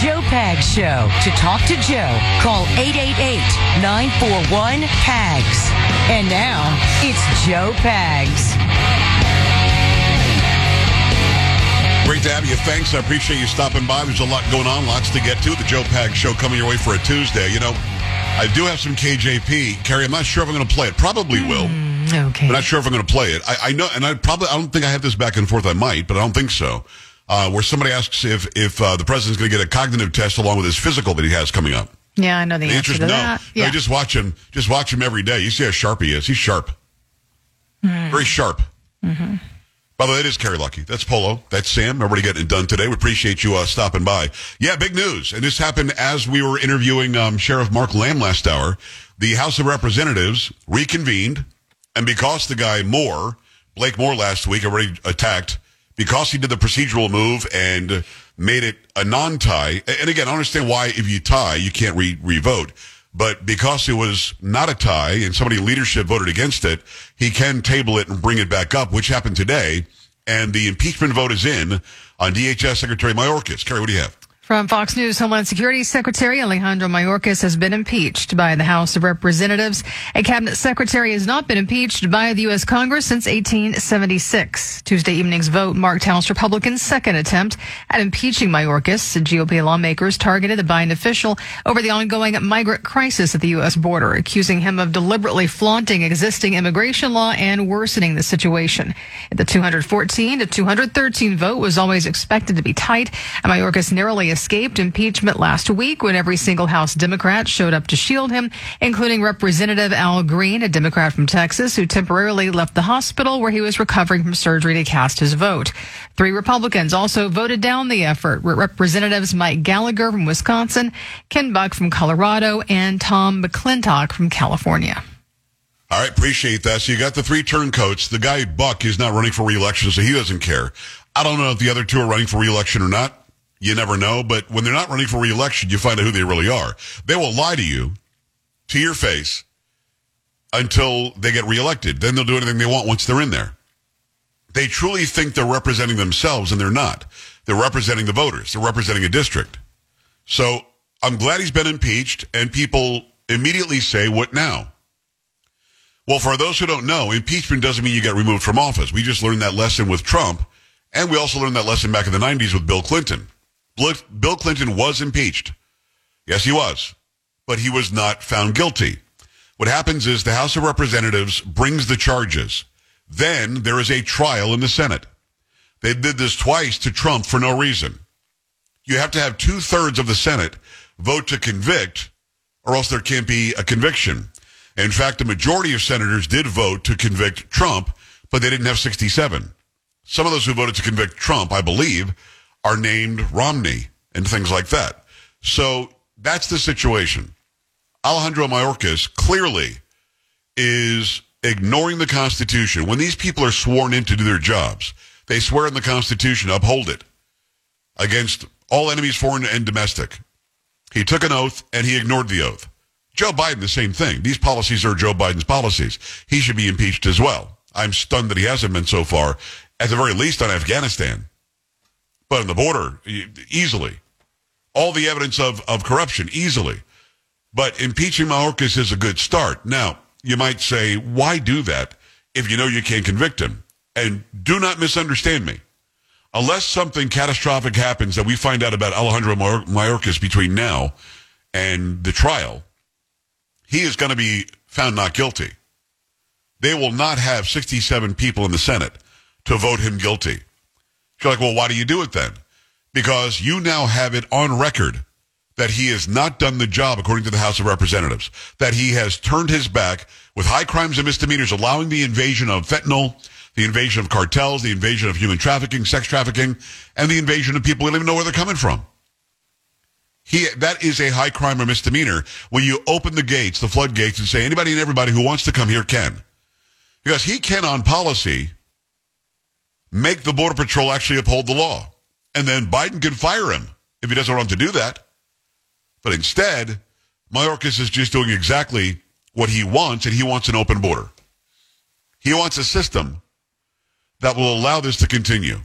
Joe Pag Show. To talk to Joe, call 888-941-PAGS. And now, it's Joe Pags. Great to have you. Thanks. I appreciate you stopping by. There's a lot going on, lots to get to. The Joe Pag Show coming your way for a Tuesday. You know, I do have some KJP. Carrie, I'm not sure if I'm going to play it. Probably hmm, will. Okay. I'm not sure if I'm going to play it. I, I know, and I probably, I don't think I have this back and forth. I might, but I don't think so. Uh, where somebody asks if, if uh, the president's going to get a cognitive test along with his physical that he has coming up. Yeah, I know the, The answer answer to is no. that. No, Yeah. just watch him. Just watch him every day. You see how sharp he is. He's sharp. Very sharp. By the way, it is Carrie Lucky. That's Polo. That's Sam. Everybody getting it done today. We appreciate you uh, stopping by. Yeah, big news. And this happened as we were interviewing um, Sheriff Mark Lamb last hour. The House of Representatives reconvened, and because the guy Moore, Blake Moore last week, already attacked, because he did the procedural move and made it a non-tie. And again, I understand why if you tie, you can't re- re-vote. But because it was not a tie and somebody in leadership voted against it, he can table it and bring it back up, which happened today. And the impeachment vote is in on DHS Secretary Mayorkas. Carrie, what do you have? From Fox News, Homeland Security Secretary Alejandro Mayorkas has been impeached by the House of Representatives. A cabinet secretary has not been impeached by the U.S. Congress since 1876. Tuesday evening's vote marked House Republicans' second attempt at impeaching Mayorkas. GOP lawmakers targeted the Biden official over the ongoing migrant crisis at the U.S. border, accusing him of deliberately flaunting existing immigration law and worsening the situation. The 214 to 213 vote was always expected to be tight, and Mayorkas narrowly impeachment last week when every single House Democrat showed up to shield him, including Representative Al Green, a Democrat from Texas, who temporarily left the hospital where he was recovering from surgery to cast his vote. Three Republicans also voted down the effort. Representatives Mike Gallagher from Wisconsin, Ken Buck from Colorado, and Tom McClintock from California. All right, appreciate that. So you got the three turncoats. The guy Buck is not running for reelection, so he doesn't care. I don't know if the other two are running for reelection or not. You never know. But when they're not running for reelection, you find out who they really are. They will lie to you, to your face, until they get reelected. Then they'll do anything they want once they're in there. They truly think they're representing themselves, and they're not. They're representing the voters. They're representing a district. So I'm glad he's been impeached, and people immediately say, "What now?" Well, for those who don't know, impeachment doesn't mean you get removed from office. We just learned that lesson with Trump, and we also learned that lesson back in the 90s with Bill Clinton. Bill Clinton was impeached. Yes, he was. But he was not found guilty. What happens is the House of Representatives brings the charges. Then there is a trial in the Senate. They did this twice to Trump for no reason. You have to have two thirds of the Senate vote to convict, or else there can't be a conviction. In fact, the majority of senators did vote to convict Trump, but they didn't have 67. Some of those who voted to convict Trump, I believe, are named Romney and things like that. So that's the situation. Alejandro Mayorkas clearly is ignoring the Constitution. When these people are sworn in to do their jobs, they swear in the Constitution, uphold it against all enemies, foreign and domestic. He took an oath and he ignored the oath. Joe Biden, the same thing. These policies are Joe Biden's policies. He should be impeached as well. I'm stunned that he hasn't been so far, at the very least on Afghanistan. But on the border, easily. All the evidence of, of corruption, easily. But impeaching Mayorkas is a good start. Now, you might say, why do that if you know you can't convict him? And do not misunderstand me. Unless something catastrophic happens that we find out about Alejandro Mayor- Mayorkas between now and the trial, he is going to be found not guilty. They will not have 67 people in the Senate to vote him guilty. You're like, well, why do you do it then? Because you now have it on record that he has not done the job according to the House of Representatives, that he has turned his back with high crimes and misdemeanors, allowing the invasion of fentanyl, the invasion of cartels, the invasion of human trafficking, sex trafficking, and the invasion of people who don't even know where they're coming from. He, that is a high crime or misdemeanor when you open the gates, the floodgates, and say anybody and everybody who wants to come here can. Because he can, on policy, make the Border Patrol actually uphold the law. And then Biden can fire him if he doesn't want to do that. But instead, Mayorkas is just doing exactly what he wants, and he wants an open border. He wants a system that will allow this to continue.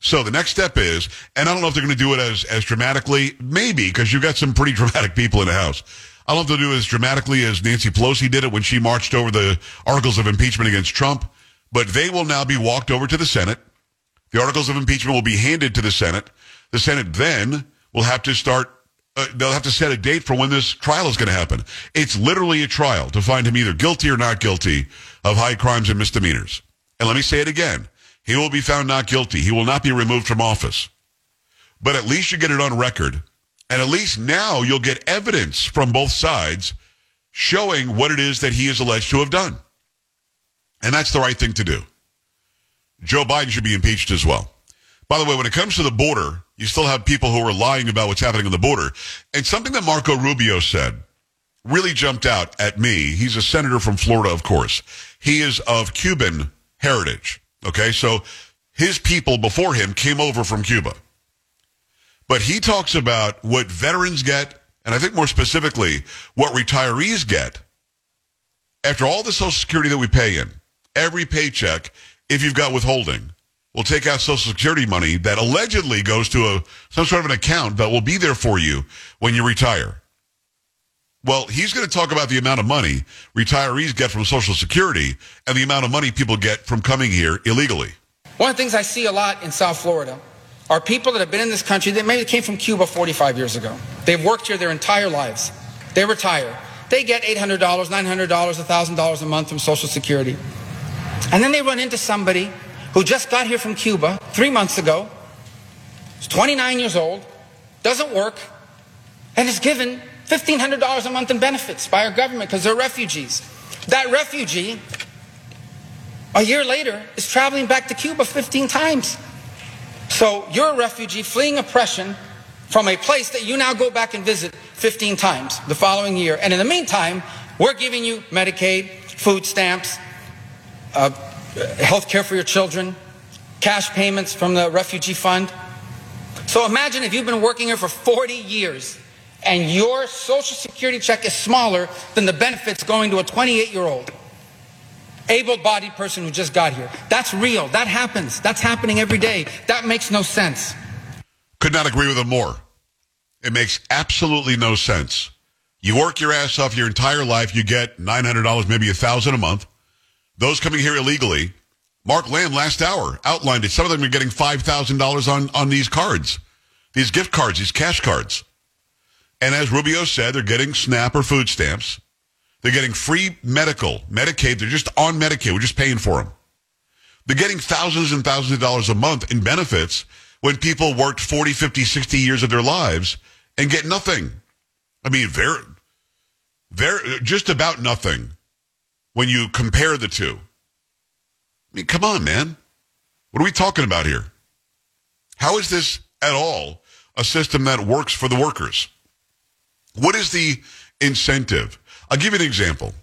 So the next step is, and I don't know if they're going to do it as, as dramatically, maybe, because you've got some pretty dramatic people in the House. I don't know if they'll do it as dramatically as Nancy Pelosi did it when she marched over the articles of impeachment against Trump, but they will now be walked over to the Senate. The articles of impeachment will be handed to the Senate. The Senate then will have to start uh, they'll have to set a date for when this trial is going to happen. It's literally a trial to find him either guilty or not guilty of high crimes and misdemeanors. And let me say it again. He will be found not guilty. He will not be removed from office. But at least you get it on record. And at least now you'll get evidence from both sides showing what it is that he is alleged to have done. And that's the right thing to do. Joe Biden should be impeached as well. By the way, when it comes to the border, you still have people who are lying about what's happening on the border. And something that Marco Rubio said really jumped out at me. He's a senator from Florida, of course. He is of Cuban heritage. Okay. So his people before him came over from Cuba. But he talks about what veterans get, and I think more specifically, what retirees get after all the Social Security that we pay in, every paycheck, if you've got withholding, We'll take out Social Security money that allegedly goes to a some sort of an account that will be there for you when you retire. Well, he's going to talk about the amount of money retirees get from Social Security and the amount of money people get from coming here illegally. One of the things I see a lot in South Florida are people that have been in this country that maybe came from Cuba 45 years ago. They've worked here their entire lives. They retire. They get $800, $900, $1,000 a month from Social Security. And then they run into somebody who just got here from Cuba three months ago, is 29 years old, doesn't work, and is given $1,500 a month in benefits by our government because they're refugees. That refugee, a year later, is traveling back to Cuba 15 times. So you're a refugee fleeing oppression from a place that you now go back and visit 15 times the following year. And in the meantime, we're giving you Medicaid, food stamps, uh, health care for your children, cash payments from the refugee fund. So imagine if you've been working here for 40 years and your social security check is smaller than the benefits going to a 28 year old able bodied person who just got here. That's real. That happens. That's happening every day. That makes no sense. Could not agree with him more. It makes absolutely no sense. You work your ass off your entire life, you get $900, maybe a 1000 a month. Those coming here illegally, Mark Lamb last hour outlined it. Some of them are getting $5,000 on, on these cards, these gift cards, these cash cards. And as Rubio said, they're getting SNAP or food stamps. They're getting free medical, Medicaid. They're just on Medicaid. We're just paying for them. They're getting thousands and thousands of dollars a month in benefits when people worked 40, 50, 60 years of their lives and get nothing. I mean, very, very, just about nothing when you compare the two. I mean, come on, man. What are we talking about here? How is this at all a system that works for the workers? What is the incentive? I'll give you an example.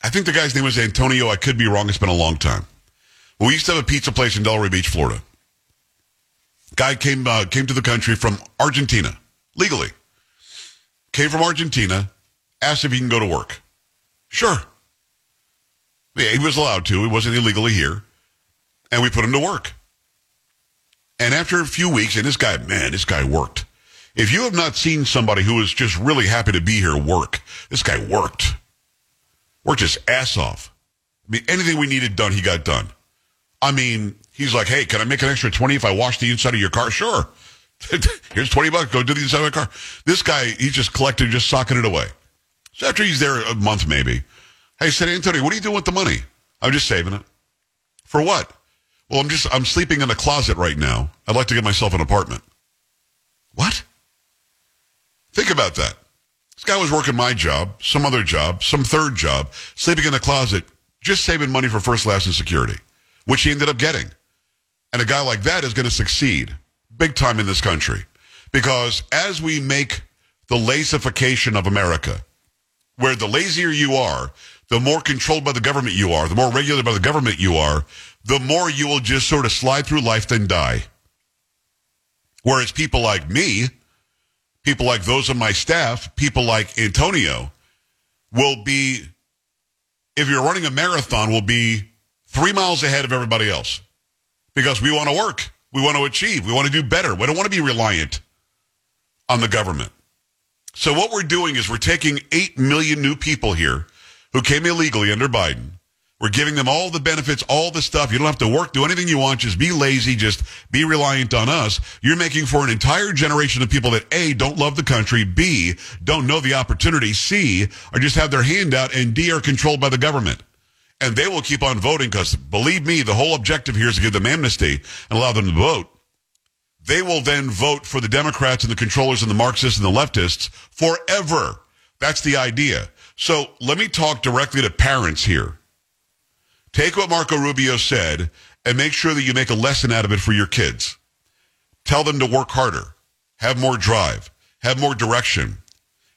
I think the guy's name was Antonio. I could be wrong. It's been a long time. We used to have a pizza place in Delray Beach, Florida. Guy came uh, came to the country from Argentina legally. Came from Argentina. Asked if he can go to work. Sure. Yeah, he was allowed to. He wasn't illegally here. And we put him to work. And after a few weeks, and this guy, man, this guy worked. If you have not seen somebody who is just really happy to be here work, this guy worked. Worked his ass off. I mean, anything we needed done, he got done. I mean, he's like, hey, can I make an extra 20 if I wash the inside of your car? Sure. Here's 20 bucks. Go do the inside of my car. This guy, he just collected, just socking it away. So after he's there a month, maybe, I said, Antonio, what are you doing with the money? I'm just saving it. For what? Well, I'm just, I'm sleeping in a closet right now. I'd like to get myself an apartment. What? Think about that. This guy was working my job, some other job, some third job, sleeping in the closet, just saving money for first, last, and security, which he ended up getting. And a guy like that is going to succeed big time in this country. Because as we make the lazification of America, where the lazier you are, the more controlled by the government you are, the more regulated by the government you are, the more you will just sort of slide through life then die. Whereas people like me, people like those on my staff, people like Antonio, will be, if you're running a marathon, will be three miles ahead of everybody else because we want to work. We want to achieve. We want to do better. We don't want to be reliant on the government. So what we're doing is we're taking 8 million new people here who came illegally under Biden. We're giving them all the benefits, all the stuff. You don't have to work, do anything you want. Just be lazy. Just be reliant on us. You're making for an entire generation of people that A, don't love the country, B, don't know the opportunity, C, or just have their hand out, and D, are controlled by the government. And they will keep on voting because believe me, the whole objective here is to give them amnesty and allow them to vote. They will then vote for the Democrats and the controllers and the Marxists and the leftists forever. That's the idea. So let me talk directly to parents here. Take what Marco Rubio said and make sure that you make a lesson out of it for your kids. Tell them to work harder, have more drive, have more direction,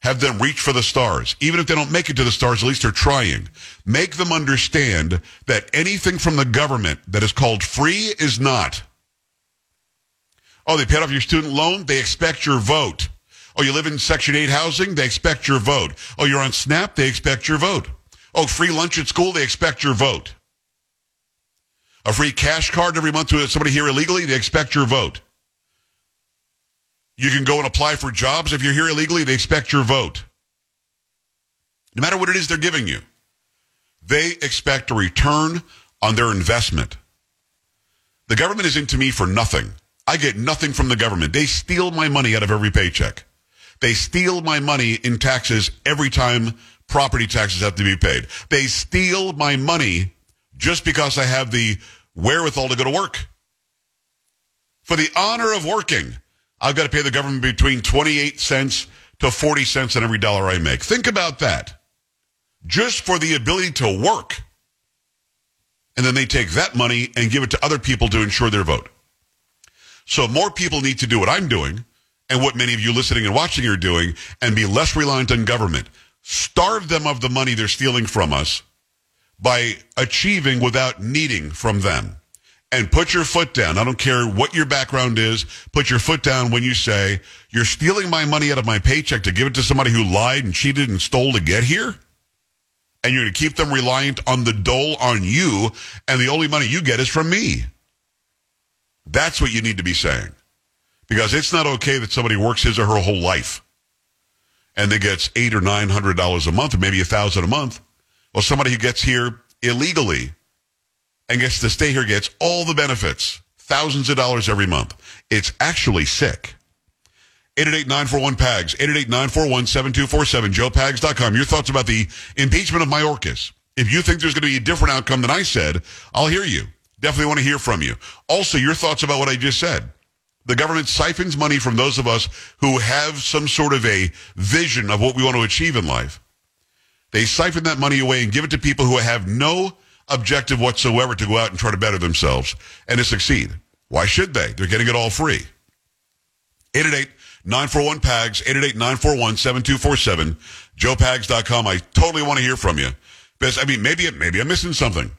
have them reach for the stars. Even if they don't make it to the stars, at least they're trying. Make them understand that anything from the government that is called free is not. Oh, they paid off your student loan? They expect your vote. Oh, you live in Section 8 housing? They expect your vote. Oh, you're on SNAP? They expect your vote. Oh, free lunch at school? They expect your vote. A free cash card every month to somebody here illegally? They expect your vote. You can go and apply for jobs if you're here illegally. They expect your vote. No matter what it is they're giving you, they expect a return on their investment. The government is into me for nothing. I get nothing from the government. They steal my money out of every paycheck. They steal my money in taxes every time property taxes have to be paid. They steal my money just because I have the wherewithal to go to work. For the honor of working, I've got to pay the government between 28 cents to 40 cents on every dollar I make. Think about that. Just for the ability to work. And then they take that money and give it to other people to ensure their vote. So more people need to do what I'm doing and what many of you listening and watching are doing and be less reliant on government. Starve them of the money they're stealing from us by achieving without needing from them. And put your foot down. I don't care what your background is. Put your foot down when you say, you're stealing my money out of my paycheck to give it to somebody who lied and cheated and stole to get here? And you're going to keep them reliant on the dole on you, and the only money you get is from me. That's what you need to be saying. Because it's not okay that somebody works his or her whole life and they gets eight or nine hundred dollars a month, or maybe a thousand a month. Well, somebody who gets here illegally and gets to stay here gets all the benefits, thousands of dollars every month. It's actually sick. 888-941-PAGS, 888-941-7247, joepags.com. Your thoughts about the impeachment of Mayorkas. If you think there's going to be a different outcome than I said, I'll hear you. Definitely want to hear from you. Also, your thoughts about what I just said. The government siphons money from those of us who have some sort of a vision of what we want to achieve in life. They siphon that money away and give it to people who have no objective whatsoever to go out and try to better themselves and to succeed. Why should they? They're getting it all free. 888-941-PAGS, 888-941-7247, joepags.com. I totally want to hear from you. I mean, maybe, maybe I'm missing something.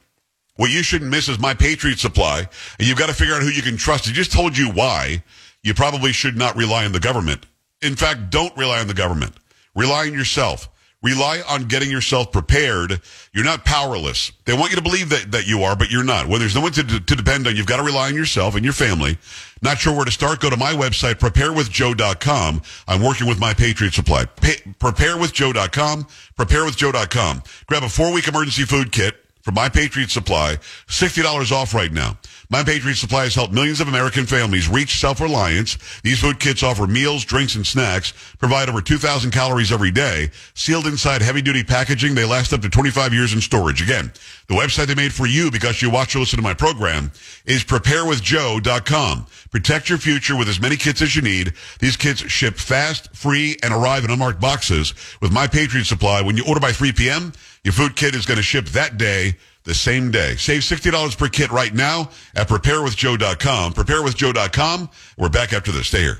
What you shouldn't miss is my Patriot Supply, and you've got to figure out who you can trust. I just told you why you probably should not rely on the government. In fact, don't rely on the government. Rely on yourself. Rely on getting yourself prepared. You're not powerless. They want you to believe that, that you are, but you're not. When there's no one to, to depend on, you've got to rely on yourself and your family. Not sure where to start? Go to my website, preparewithjoe.com. I'm working with my Patriot Supply. Pa- preparewithjoe.com, preparewithjoe.com. Grab a four week emergency food kit from My Patriot Supply. $60 off right now. My Patriot Supply has helped millions of American families reach self-reliance. These food kits offer meals, drinks, and snacks, provide over 2,000 calories every day. Sealed inside heavy-duty packaging, they last up to 25 years in storage. Again, the website they made for you because you watch or listen to my program is preparewithjoe.com. Protect your future with as many kits as you need. These kits ship fast, free, and arrive in unmarked boxes. With My Patriot Supply, when you order by 3 p.m., your food kit is going to ship that day the same day. Save $60 per kit right now at preparewithjoe.com. Preparewithjoe.com. We're back after this. Stay here.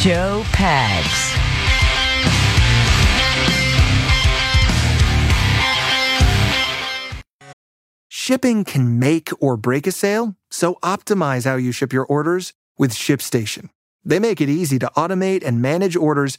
Joe Pags. Shipping can make or break a sale, so optimize how you ship your orders with ShipStation. They make it easy to automate and manage orders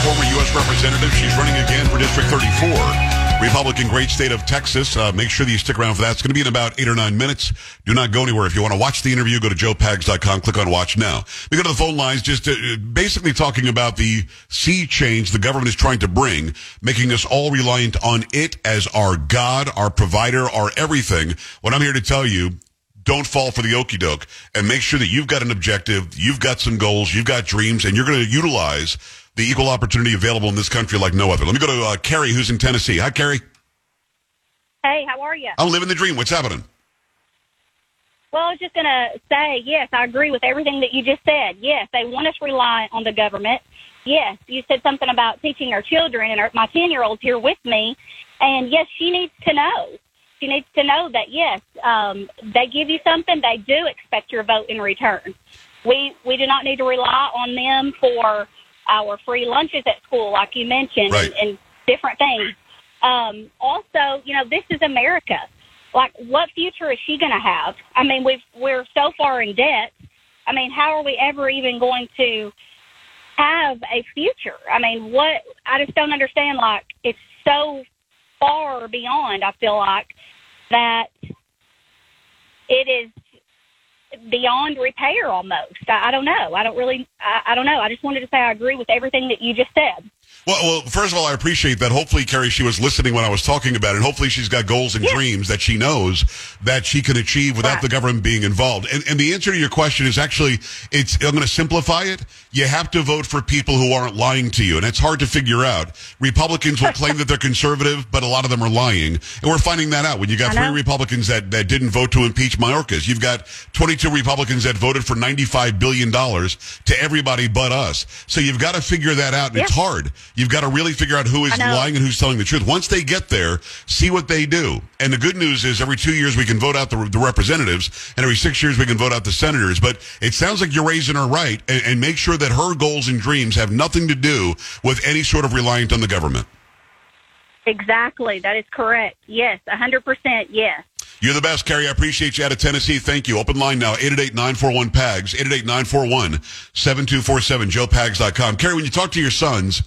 former U.S. Representative. She's running again for District 34, Republican great state of Texas. Uh, make sure that you stick around for that. It's going to be in about eight or nine minutes. Do not go anywhere. If you want to watch the interview, go to joepags.com, click on watch now. We go to the phone lines just uh, basically talking about the sea change the government is trying to bring, making us all reliant on it as our God, our provider, our everything. What I'm here to tell you don't fall for the okey doke and make sure that you've got an objective, you've got some goals, you've got dreams, and you're going to utilize the equal opportunity available in this country like no other. Let me go to uh, Carrie, who's in Tennessee. Hi, Carrie. Hey, how are you? I'm living the dream. What's happening? Well, I was just going to say, yes, I agree with everything that you just said. Yes, they want us to rely on the government. Yes, you said something about teaching our children, and our, my 10 year old's here with me. And yes, she needs to know. She needs to know that, yes, um, they give you something, they do expect your vote in return. We, we do not need to rely on them for our free lunches at school, like you mentioned, Right. and, and different things. Um, also, you know, this is America. Like, what future is she going to have? I mean, we've, we're so far in debt. I mean, how are we ever even going to have a future? I mean, what, I just don't understand. Like, it's so far beyond, I feel like, that it is beyond repair almost. I, I don't know. I don't really, I, I don't know. I just wanted to say I agree with everything that you just said. Well, well, first of all, I appreciate that. Hopefully, Carrie, she was listening when I was talking about it. And hopefully, she's got goals and dreams that she knows that she can achieve without Right. the government being involved. And, and the answer to your question is actually, it's, I'm going to simplify it. You have to vote for people who aren't lying to you. And it's hard to figure out. Republicans will claim that they're conservative, but a lot of them are lying. And we're finding that out when you got three. Republicans that, that didn't vote to impeach Mayorkas. You've got 22 Republicans that voted for $95 billion to everybody but us. So you've got to figure that out. And it's hard. You've got to really figure out who is lying and who's telling the truth. Once they get there, see what they do. And the good news is every two years we can vote out the, the representatives, and every six years we can vote out the senators. But it sounds like you're raising her right, and, and make sure that her goals and dreams have nothing to do with any sort of reliance on the government. Exactly. That is correct. Yes, a 100% yes. You're the best, Carrie. I appreciate you out of Tennessee. Thank you. Open line now, 888-941-PAGS, 888-941-7247, joepags.com. Carrie, when you talk to your sons,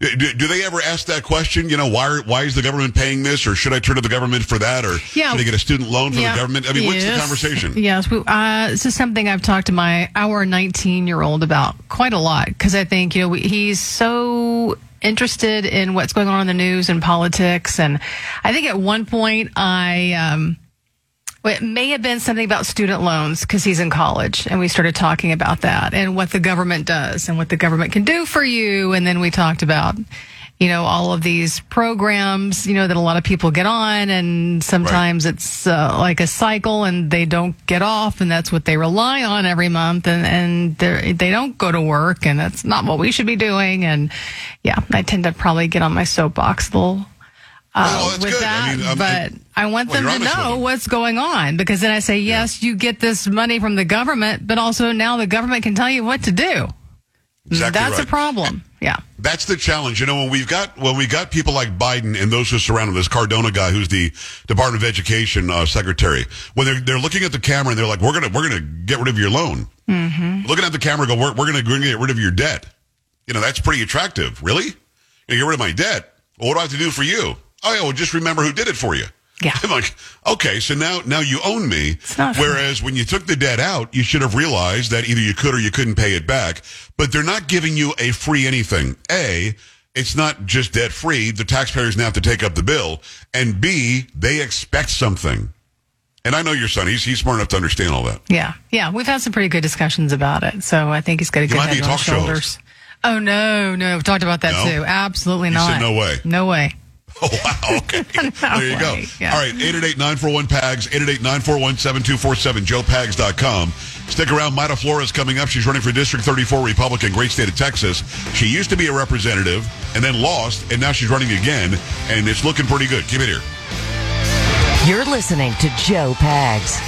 do, do they ever ask that question? You know, why are, why is the government paying this, or should I turn to the government for that, or Yeah. should I get a student loan from Yeah. the government? I mean, what's the conversation? Yes, uh, this is something I've talked to my our 19 year old about quite a lot because I think you know we, he's so interested in what's going on in the news and politics, and I think at one point I. Um, it may have been something about student loans because he's in college, and we started talking about that and what the government does and what the government can do for you. And then we talked about, you know, all of these programs, you know, that a lot of people get on, and sometimes it's uh, like a cycle, and they don't get off, and that's what they rely on every month, and and they don't go to work, and that's not what we should be doing. And yeah, I tend to probably get on my soapbox a little uh, Well, with good. I that, mean, um, but I want well, them to know what's going on because then I say, yes, you get this money from the government, but also now the government can tell you what to do. Exactly That's right. a problem. Yeah. That's the challenge. You know, when we've got when we got people like Biden and those who surround him, this Cardona guy who's the Department of Education uh, secretary, when they're they're looking at the camera and they're like, "We're gonna we're gonna get rid of your loan." Mm-hmm. Looking at the camera, go, "We're we're gonna, we're gonna get rid of your debt." You know, that's pretty attractive. Really? You know, get rid of my debt? Well, what do I have to do for you? Oh yeah, well, just remember who did it for you. Yeah. I'm like, okay, so now now you own me. Whereas when you took the debt out, you should have realized that either you could or you couldn't pay it back. But they're not giving you a free anything. A, it's not just debt free. The taxpayers now have to take up the bill. And B, they expect something. And I know your son. He's he's smart enough to understand all that. Yeah. Yeah. We've had some pretty good discussions about it. So I think he's got a good head on his shoulders. Oh, no, no. We've talked about that No? too. Absolutely You not. said no way. No way. Oh, wow. Okay. No there you go. Yeah. All right. 888-941-PAGS, 888-941-7247, joepags.com. Stick around. Mayra Flores coming up. She's running for District 34 Republican, great state of Texas. She used to be a representative and then lost, and now she's running again, and it's looking pretty good. Keep it here. You're listening to Joe Pags.